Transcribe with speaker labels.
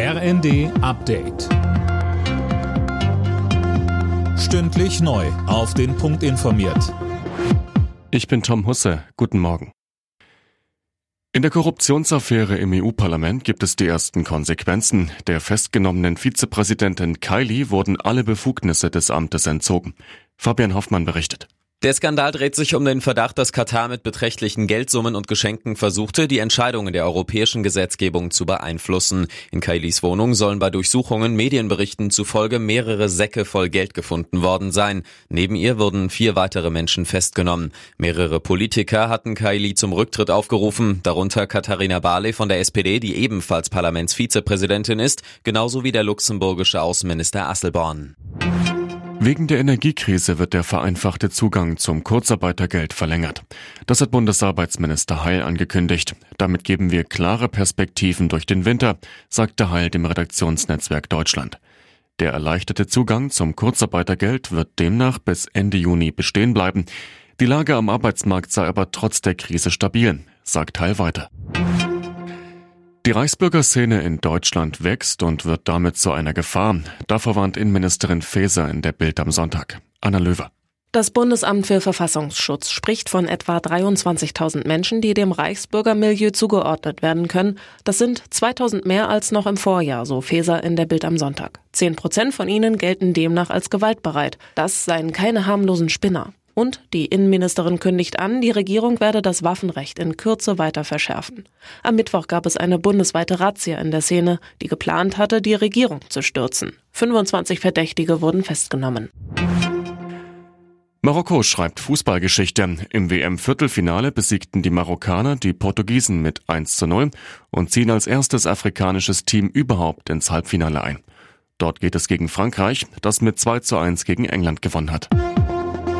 Speaker 1: RND Update. Stündlich neu. Auf den Punkt informiert.
Speaker 2: Ich bin Tom Husse. Guten Morgen. In der Korruptionsaffäre im EU-Parlament gibt es die ersten Konsequenzen. Der festgenommenen Vizepräsidentin Kylie wurden alle Befugnisse des Amtes entzogen. Fabian Hoffmann berichtet.
Speaker 3: Der Skandal dreht sich um den Verdacht, dass Katar mit beträchtlichen Geldsummen und Geschenken versuchte, die Entscheidungen der europäischen Gesetzgebung zu beeinflussen. In Kailis Wohnung sollen bei Durchsuchungen Medienberichten zufolge mehrere Säcke voll Geld gefunden worden sein. Neben ihr wurden vier weitere Menschen festgenommen. Mehrere Politiker hatten Kaili zum Rücktritt aufgerufen, darunter Katharina Barley von der SPD, die ebenfalls Parlamentsvizepräsidentin ist, genauso wie der luxemburgische Außenminister Asselborn.
Speaker 2: Wegen der Energiekrise wird der vereinfachte Zugang zum Kurzarbeitergeld verlängert. Das hat Bundesarbeitsminister Heil angekündigt. Damit geben wir klare Perspektiven durch den Winter, sagte Heil dem Redaktionsnetzwerk Deutschland. Der erleichterte Zugang zum Kurzarbeitergeld wird demnach bis Ende Juni bestehen bleiben. Die Lage am Arbeitsmarkt sei aber trotz der Krise stabil, sagt Heil weiter. Die Reichsbürgerszene in Deutschland wächst und wird damit zu einer Gefahr. Davor warnt Innenministerin Faeser in der Bild am Sonntag. Anna Löwer.
Speaker 4: Das Bundesamt für Verfassungsschutz spricht von etwa 23.000 Menschen, die dem Reichsbürgermilieu zugeordnet werden können. Das sind 2.000 mehr als noch im Vorjahr, so Feser in der Bild am Sonntag. Zehn Prozent von ihnen gelten demnach als gewaltbereit. Das seien keine harmlosen Spinner. Und die Innenministerin kündigt an, die Regierung werde das Waffenrecht in Kürze weiter verschärfen. Am Mittwoch gab es eine bundesweite Razzia in der Szene, die geplant hatte, die Regierung zu stürzen. 25 Verdächtige wurden festgenommen.
Speaker 2: Marokko schreibt Fußballgeschichte. Im WM-Viertelfinale besiegten die Marokkaner die Portugiesen mit 1 zu 0 und ziehen als erstes afrikanisches Team überhaupt ins Halbfinale ein. Dort geht es gegen Frankreich, das mit 2 zu 1 gegen England gewonnen hat.